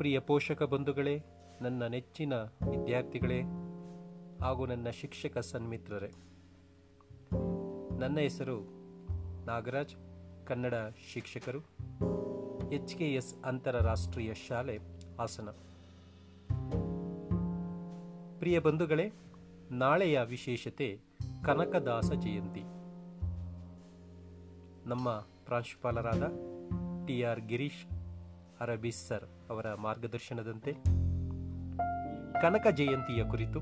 ಪ್ರಿಯ ಪೋಷಕ ಬಂಧುಗಳೇ, ನನ್ನ ನೆಚ್ಚಿನ ವಿದ್ಯಾರ್ಥಿಗಳೇ ಹಾಗೂ ನನ್ನ ಶಿಕ್ಷಕ ಸನ್ಮಿತ್ರರೇ. ನನ್ನ ಹೆಸರು ನಾಗರಾಜ್, ಕನ್ನಡ ಶಿಕ್ಷಕರು, ಎಚ್ ಕೆ ಎಸ್ ಅಂತಾರಾಷ್ಟ್ರೀಯ ಶಾಲೆ ಹಾಸನ. ಪ್ರಿಯ ಬಂಧುಗಳೇ, ನಾಳೆಯ ವಿಶೇಷತೆ ಕನಕದಾಸ ಜಯಂತಿ. ನಮ್ಮ ಪ್ರಾಂಶುಪಾಲರಾದ ಟಿ ಆರ್ ಗಿರೀಶ್ ಅರಬೀಸ್ ಸರ್. ಅವರ ಮಾರ್ಗದರ್ಶನದಂತೆ ಕನಕ ಜಯಂತಿಯ ಕುರಿತು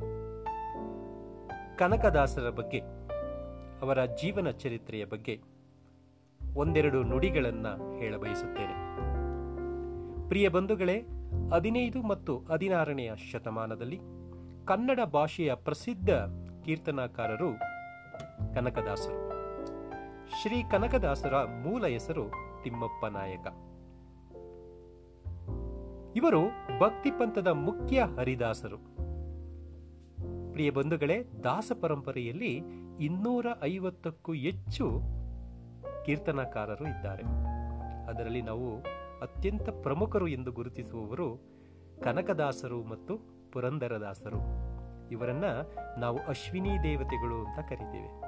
ಕನಕದಾಸರ ಬಗ್ಗೆ, ಅವರ ಜೀವನ ಚರಿತ್ರೆಯ ಬಗ್ಗೆ ಒಂದೆರಡು ನುಡಿಗಳನ್ನು ಹೇಳಬಯಸುತ್ತೇನೆ ಪ್ರಿಯ ಬಂಧುಗಳೇ, ಹದಿನೈದು ಮತ್ತು ಹದಿನಾರನೆಯ ಶತಮಾನದಲ್ಲಿ ಕನ್ನಡ ಭಾಷೆಯ ಪ್ರಸಿದ್ಧ ಕೀರ್ತನಾಕಾರರು ಕನಕದಾಸರು. ಶ್ರೀ ಕನಕದಾಸರ ಮೂಲ ಹೆಸರು ತಿಮ್ಮಪ್ಪ ನಾಯಕ. ಇವರು ಭಕ್ತಿ ಪಂಥದ ಮುಖ್ಯ ಹರಿದಾಸರು. ಪ್ರಿಯ ಬಂಧುಗಳೇ, ದಾಸ ಪರಂಪರೆಯಲ್ಲಿ ಇನ್ನೂರ ಐವತ್ತಕ್ಕೂ ಹೆಚ್ಚು ಕೀರ್ತನಕಾರರು ಇದ್ದಾರೆ. ಅದರಲ್ಲಿ ನಾವು ಅತ್ಯಂತ ಪ್ರಮುಖರು ಎಂದು ಗುರುತಿಸುವವರು ಕನಕದಾಸರು ಮತ್ತು ಪುರಂದರದಾಸರು. ಇವರನ್ನ ನಾವು ಅಶ್ವಿನಿ ದೇವತೆಗಳು ಅಂತ ಕರಿತೇವೆ.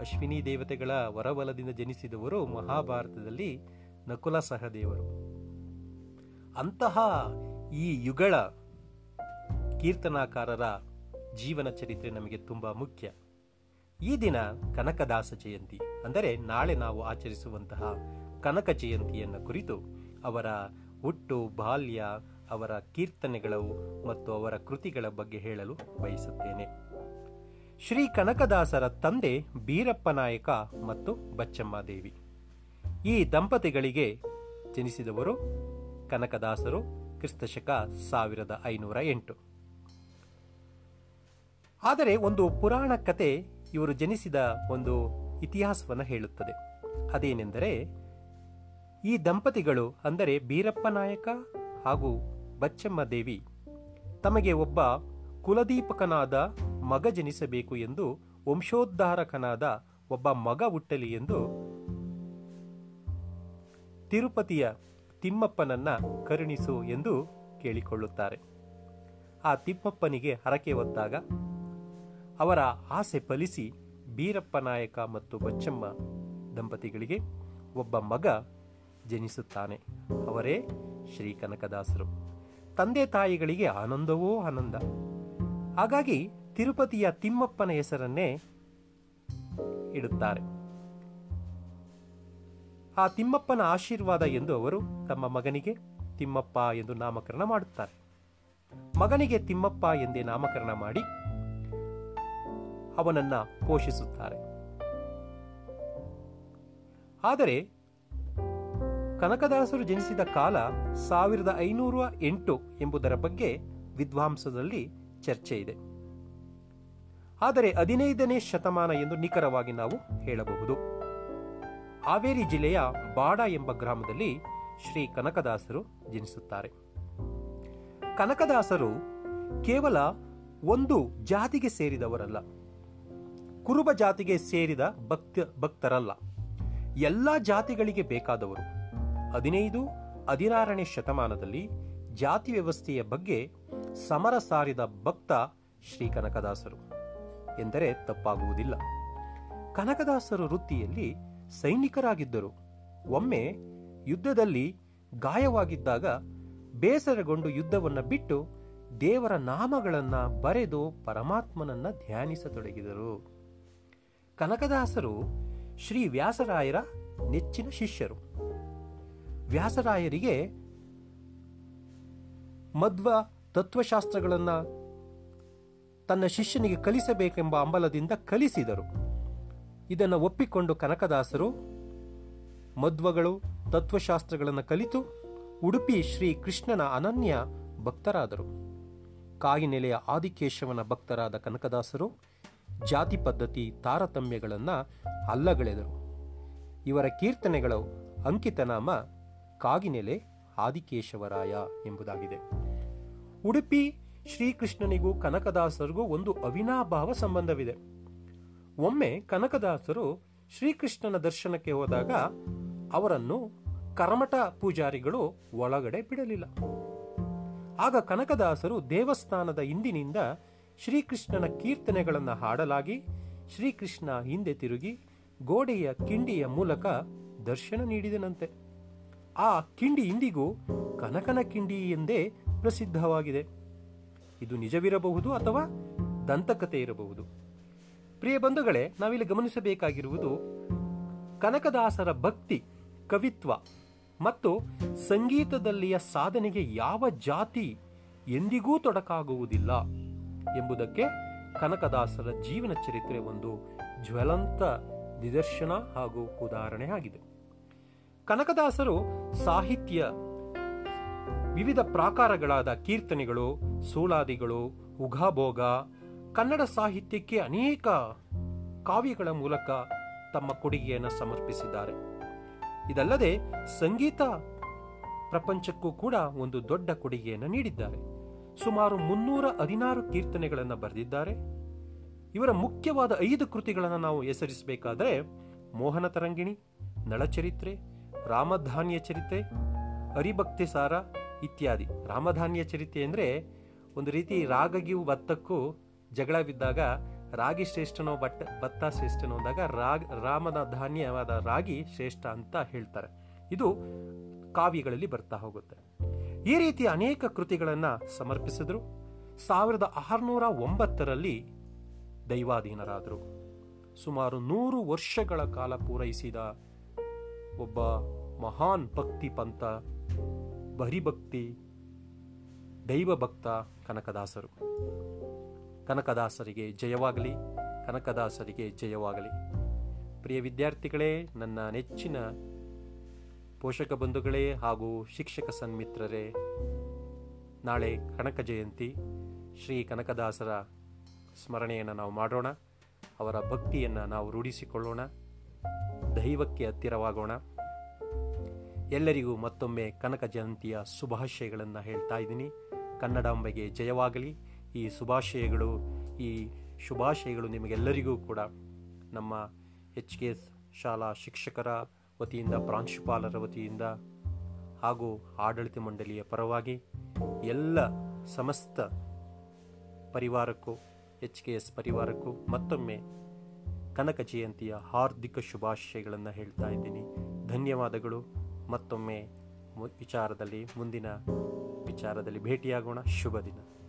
ಅಶ್ವಿನಿ ದೇವತೆಗಳ ವರಬಲದಿಂದ ಜನಿಸಿದವರು ಮಹಾಭಾರತದಲ್ಲಿ ನಕುಲ ಸಹದೇವರು. ಅಂತಹ ಈ ಯುಗಳ ಕೀರ್ತನಾಕಾರರ ಜೀವನ ಚರಿತ್ರೆ ನಮಗೆ ತುಂಬ ಮುಖ್ಯ. ಈ ದಿನ ಕನಕದಾಸ ಜಯಂತಿ, ಅಂದರೆ ನಾಳೆ ನಾವು ಆಚರಿಸುವಂತಹ ಕನಕ ಜಯಂತಿಯನ್ನು ಕುರಿತು ಅವರ ಹುಟ್ಟು ಬಾಲ್ಯ, ಅವರ ಕೀರ್ತನೆಗಳು ಮತ್ತು ಅವರ ಕೃತಿಗಳ ಬಗ್ಗೆ ಹೇಳಲು ಬಯಸುತ್ತೇನೆ. ಶ್ರೀ ಕನಕದಾಸರ ತಂದೆ ಬೀರಪ್ಪ ನಾಯಕ ಮತ್ತು ಬಚ್ಚಮ್ಮ ದೇವಿ. ಈ ದಂಪತಿಗಳಿಗೆ ಜನಿಸಿದವರು ಕನಕದಾಸರು ಕ್ರಿಸ್ತಶಕ ಸಾವಿರದ ಐನೂರ ಎಂಟು. ಆದರೆ ಒಂದು ಪುರಾಣ ಕತೆ ಇವರು ಜನಿಸಿದ ಒಂದು ಇತಿಹಾಸವನ್ನು ಹೇಳುತ್ತದೆ. ಅದೇನೆಂದರೆ, ಈ ದಂಪತಿಗಳು ಅಂದರೆ ಬೀರಪ್ಪ ನಾಯಕ ಹಾಗೂ ಬಚ್ಚಮ್ಮ ದೇವಿ ತಮಗೆ ಒಬ್ಬ ಕುಲದೀಪಕನಾದ ಮಗ ಜನಿಸಬೇಕು ಎಂದು ವಂಶೋದ್ಧಾರಕನಾದ ಒಬ್ಬ ಮಗ ಹುಟ್ಟಲಿ ಎಂದು ತಿರುಪತಿಯ ತಿಮ್ಮಪ್ಪನನ್ನ ಕರುಣಿಸು ಎಂದು ಕೇಳಿಕೊಳ್ಳುತ್ತಾರೆ. ಆ ತಿಮ್ಮಪ್ಪನಿಗೆ ಹರಕೆ ಹೊತ್ತಾಗ ಅವರ ಆಸೆ ಫಲಿಸಿ ಬೀರಪ್ಪ ನಾಯಕ ಮತ್ತು ಬಚ್ಚಮ್ಮ ದಂಪತಿಗಳಿಗೆ ಒಬ್ಬ ಮಗ ಜನಿಸುತ್ತಾನೆ. ಅವರೇ ಶ್ರೀ ಕನಕದಾಸರು. ತಂದೆ ತಾಯಿಗಳಿಗೆ ಆನಂದವೋ ಆನಂದ. ಹಾಗಾಗಿ ತಿರುಪತಿಯ ತಿಮ್ಮಪ್ಪನ ಹೆಸರನ್ನೇ ಇಡುತ್ತಾರೆ. ಆ ತಿಮ್ಮಪ್ಪನ ಆಶೀರ್ವಾದ ಎಂದು ಅವರು ತಮ್ಮ ಮಗನಿಗೆ ತಿಮ್ಮಪ್ಪ ಎಂದು ನಾಮಕರಣ ಮಾಡುತ್ತಾರೆ. ಮಗನಿಗೆ ತಿಮ್ಮಪ್ಪ ಎಂದೇ ನಾಮಕರಣ ಮಾಡಿ ಅವನನ್ನ ಪೋಷಿಸುತ್ತಾರೆ. ಆದರೆ ಕನಕದಾಸರು ಜನಿಸಿದ ಕಾಲ ಸಾವಿರದ ಐನೂರ ಎಂಟು ಎಂಬುದರ ಬಗ್ಗೆ ವಿದ್ವಾಂಸದಲ್ಲಿ ಚರ್ಚೆ ಇದೆ. ಆದರೆ ಹದಿನೈದನೇ ಶತಮಾನ ಎಂದು ನಿಖರವಾಗಿ ನಾವು ಹೇಳಬಹುದು. ಹಾವೇರಿ ಜಿಲ್ಲೆಯ ಬಾಡ ಎಂಬ ಗ್ರಾಮದಲ್ಲಿ ಶ್ರೀ ಕನಕದಾಸರು ಜನಿಸುತ್ತಾರೆ. ಕನಕದಾಸರು ಕೇವಲ ಒಂದು ಜಾತಿಗೆ ಸೇರಿದವರಲ್ಲ. ಕುರುಬ ಜಾತಿಗೆ ಸೇರಿದ ಭಕ್ತ, ಭಕ್ತರಲ್ಲ. ಎಲ್ಲ ಜಾತಿಗಳಿಗೆ ಬೇಕಾದವರು. ಹದಿನೈದು, ಹದಿನಾರನೇ ಶತಮಾನದಲ್ಲಿ ಜಾತಿ ವ್ಯವಸ್ಥೆಯ ಬಗ್ಗೆ ಸಮರ ಸಾರಿದ ಭಕ್ತ ಶ್ರೀ ಕನಕದಾಸರು. ಎಂದರೆ ತಪ್ಪಾಗುವುದಿಲ್ಲ. ಕನಕದಾಸರು ವೃತ್ತಿಯಲ್ಲಿ ಸೈನಿಕರಾಗಿದ್ದರು. ಒಮ್ಮೆ ಯುದ್ಧದಲ್ಲಿ ಗಾಯವಾಗಿದ್ದಾಗ ಬೇಸರಗೊಂಡು ಯುದ್ಧವನ್ನು ಬಿಟ್ಟು ದೇವರ ನಾಮಗಳನ್ನು ಬರೆದು ಪರಮಾತ್ಮನನ್ನ ಧ್ಯಾನಿಸತೊಡಗಿದರು. ಕನಕದಾಸರು ಶ್ರೀ ವ್ಯಾಸರಾಯರ ನೆಚ್ಚಿನ ಶಿಷ್ಯರು. ವ್ಯಾಸರಾಯರಿಗೆ ಮಧ್ವ ತತ್ವಶಾಸ್ತ್ರಗಳನ್ನು ತನ್ನ ಶಿಷ್ಯನಿಗೆ ಕಲಿಸಬೇಕೆಂಬ ಅಂಬಲದಿಂದ ಕಲಿಸಿದರು. ಇದನ್ನು ಒಪ್ಪಿಕೊಂಡು ಕನಕದಾಸರು ಮಧ್ವಗಳು, ತತ್ವಶಾಸ್ತ್ರಗಳನ್ನು ಕಲಿತು ಉಡುಪಿ ಶ್ರೀ ಕೃಷ್ಣನ ಅನನ್ಯ ಭಕ್ತರಾದರು. ಕಾಯಿನೆಲೆಯ ಆದಿಕೇಶವನ ಭಕ್ತರಾದ ಕನಕದಾಸರು ಜಾತಿ ಪದ್ಧತಿ, ತಾರತಮ್ಯಗಳನ್ನು ಅಲ್ಲಗಳೆದರು. ಇವರ ಕೀರ್ತನೆಗಳು ಅಂಕಿತನಾಮ ಕಾಗಿನೆಲೆ ಆದಿಕೇಶವರಾಯ ಎಂಬುದಾಗಿದೆ. ಉಡುಪಿ ಶ್ರೀಕೃಷ್ಣನಿಗೂ ಕನಕದಾಸರಿಗೂ ಒಂದು ಅವಿನಾಭಾವ ಸಂಬಂಧವಿದೆ. ಒಮ್ಮೆ ಕನಕದಾಸರು ಶ್ರೀಕೃಷ್ಣನ ದರ್ಶನಕ್ಕೆ ಹೋದಾಗ ಅವರನ್ನು ಕರಮಠ ಪೂಜಾರಿಗಳು ಒಳಗಡೆ ಬಿಡಲಿಲ್ಲ. ಆಗ ಕನಕದಾಸರು ದೇವಸ್ಥಾನದ ಹಿಂದಿನಿಂದ ಶ್ರೀಕೃಷ್ಣನ ಕೀರ್ತನೆಗಳನ್ನು ಹಾಡಲಾಗಿ ಶ್ರೀಕೃಷ್ಣ ಹಿಂದೆ ತಿರುಗಿ ಗೋಡೆಯ ಕಿಂಡಿಯ ಮೂಲಕ ದರ್ಶನ ನೀಡಿದನಂತೆ. ಆ ಕಿಂಡಿ ಇಂದಿಗೂ ಕನಕನ ಕಿಂಡಿ ಎಂದೇ ಪ್ರಸಿದ್ಧವಾಗಿದೆ. ಇದು ನಿಜವಿರಬಹುದು ಅಥವಾ ದಂತಕತೆ ಇರಬಹುದು? ಪ್ರಿಯ ಬಂಧುಗಳೇ, ನಾವಿಲ್ಲಿ ಗಮನಿಸಬೇಕಾಗಿರುವುದು ಕನಕದಾಸರ ಭಕ್ತಿ, ಕವಿತ್ವ ಮತ್ತು ಸಂಗೀತದಲ್ಲಿಯ ಸಾಧನೆಗೆ ಯಾವ ಜಾತಿ ಎಂದಿಗೂ ತೊಡಕಾಗುವುದಿಲ್ಲ ಎಂಬುದಕ್ಕೆ ಕನಕದಾಸರ ಜೀವನ ಚರಿತ್ರೆ ಒಂದು ಜ್ವಲಂತ ನಿದರ್ಶನ ಹಾಗೂ ಉದಾಹರಣೆ ಆಗಿದೆ ಕನಕದಾಸರು ಸಾಹಿತ್ಯ ವಿವಿಧ ಪ್ರಾಕಾರಗಳಾದ ಕೀರ್ತನೆಗಳು, ಸೋಲಾದಿಗಳು, ಉಘಾಭೋಗ ಕನ್ನಡ ಸಾಹಿತ್ಯಕ್ಕೆ ಅನೇಕ ಕಾವ್ಯಗಳ ಮೂಲಕ ತಮ್ಮ ಕೊಡುಗೆಯನ್ನು ಸಮರ್ಪಿಸಿದ್ದಾರೆ. ಇದಲ್ಲದೆ ಸಂಗೀತ ಪ್ರಪಂಚಕ್ಕೂ ಕೂಡ ಒಂದು ದೊಡ್ಡ ಕೊಡುಗೆಯನ್ನು ನೀಡಿದ್ದಾರೆ. ಸುಮಾರು ಮುನ್ನೂರ ಹದಿನಾರು ಕೀರ್ತನೆಗಳನ್ನು ಬರೆದಿದ್ದಾರೆ. ಇವರ ಮುಖ್ಯವಾದ ಐದು ಕೃತಿಗಳನ್ನು ನಾವು ಹೆಸರಿಸಬೇಕಾದರೆ ಮೋಹನ ತರಂಗಿಣಿ, ನಳಚರಿತ್ರೆ, ರಾಮಧಾನ್ಯ ಚರಿತ್ರೆ ಹರಿಭಕ್ತಿ ಸಾರ ಇತ್ಯಾದಿ. ರಾಮಧಾನ್ಯ ಚರಿತ್ರೆ ಅಂದರೆ ಒಂದು ರೀತಿ ರಾಗಗಿವು ಭತ್ತಕ್ಕೂ ಜಗಳ ಬಿದ್ದಾಗ ರಾಗಿ ಶ್ರೇಷ್ಠನೋ ಬಟ್ ಭತ್ತ ಶ್ರೇಷ್ಠನೋ ಅಂದಾಗ ರಾಗ ರಾಮದ ಧಾನ್ಯವಾದ ರಾಗಿ ಶ್ರೇಷ್ಠ ಅಂತ ಹೇಳ್ತಾರೆ. ಇದು ಕಾವ್ಯಗಳಲ್ಲಿ ಬರ್ತಾ ಹೋಗುತ್ತೆ. ಈ ರೀತಿ ಅನೇಕ ಕೃತಿಗಳನ್ನು ಸಮರ್ಪಿಸಿದರು. ಸಾವಿರದ ಆರುನೂರ ಒಂಬತ್ತರಲ್ಲಿ ದೈವಾಧೀನರಾದರು. ಸುಮಾರು ನೂರು ವರ್ಷಗಳ ಕಾಲ ಪೂರೈಸಿದ ಒಬ್ಬ ಮಹಾನ್ ಭಕ್ತಿ ಪಂಥ ಬರಿಭಕ್ತಿ ದೈವಭಕ್ತ ಕನಕದಾಸರು. ಕನಕದಾಸರಿಗೆ ಜಯವಾಗಲಿ ಕನಕದಾಸರಿಗೆ ಜಯವಾಗಲಿ. ಪ್ರಿಯ ವಿದ್ಯಾರ್ಥಿಗಳೇ, ನನ್ನ ನೆಚ್ಚಿನ ಪೋಷಕ ಬಂಧುಗಳೇ ಹಾಗೂ ಶಿಕ್ಷಕ ಸನ್ಮಿತ್ರರೇ, ನಾಳೆ ಕನಕ ಜಯಂತಿ. ಶ್ರೀ ಕನಕದಾಸರ ಸ್ಮರಣೆಯನ್ನು ನಾವು ಮಾಡೋಣ, ಅವರ ಭಕ್ತಿಯನ್ನು ನಾವು ರೂಢಿಸಿಕೊಳ್ಳೋಣ, ದೈವಕ್ಕೆ ಹತ್ತಿರವಾಗೋಣ. ಎಲ್ಲರಿಗೂ ಮತ್ತೊಮ್ಮೆ ಕನಕ ಜಯಂತಿಯ ಶುಭಾಶಯಗಳನ್ನು ಹೇಳ್ತಾ ಇದ್ದೀನಿ. ಕನ್ನಡಾಂಬೆಗೆ ಜಯವಾಗಲಿ. ಈ ಶುಭಾಶಯಗಳು ಈ ಶುಭಾಶಯಗಳು ನಿಮಗೆಲ್ಲರಿಗೂ ಕೂಡ ನಮ್ಮ ಎಚ್ ಕೆ ಎಸ್ ಶಾಲಾ ಶಿಕ್ಷಕರ ವತಿಯಿಂದ, ಪ್ರಾಂಶುಪಾಲರ ವತಿಯಿಂದ ಹಾಗೂ ಆಡಳಿತ ಮಂಡಳಿಯ ಪರವಾಗಿ ಎಲ್ಲ ಸಮಸ್ತ ಪರಿವಾರಕ್ಕೂ, ಎಚ್ ಕೆ ಎಸ್ ಪರಿವಾರಕ್ಕೂ ಮತ್ತೊಮ್ಮೆ ಕನಕ ಜಯಂತಿಯ ಹಾರ್ದಿಕ ಶುಭಾಶಯಗಳನ್ನು ಹೇಳ್ತಾ ಇದ್ದೀನಿ. ಧನ್ಯವಾದಗಳು. ಮತ್ತೊಮ್ಮೆ ವಿಚಾರದಲ್ಲಿ, ಮುಂದಿನ ವಿಚಾರದಲ್ಲಿ ಭೇಟಿಯಾಗೋಣ. ಶುಭ ದಿನ.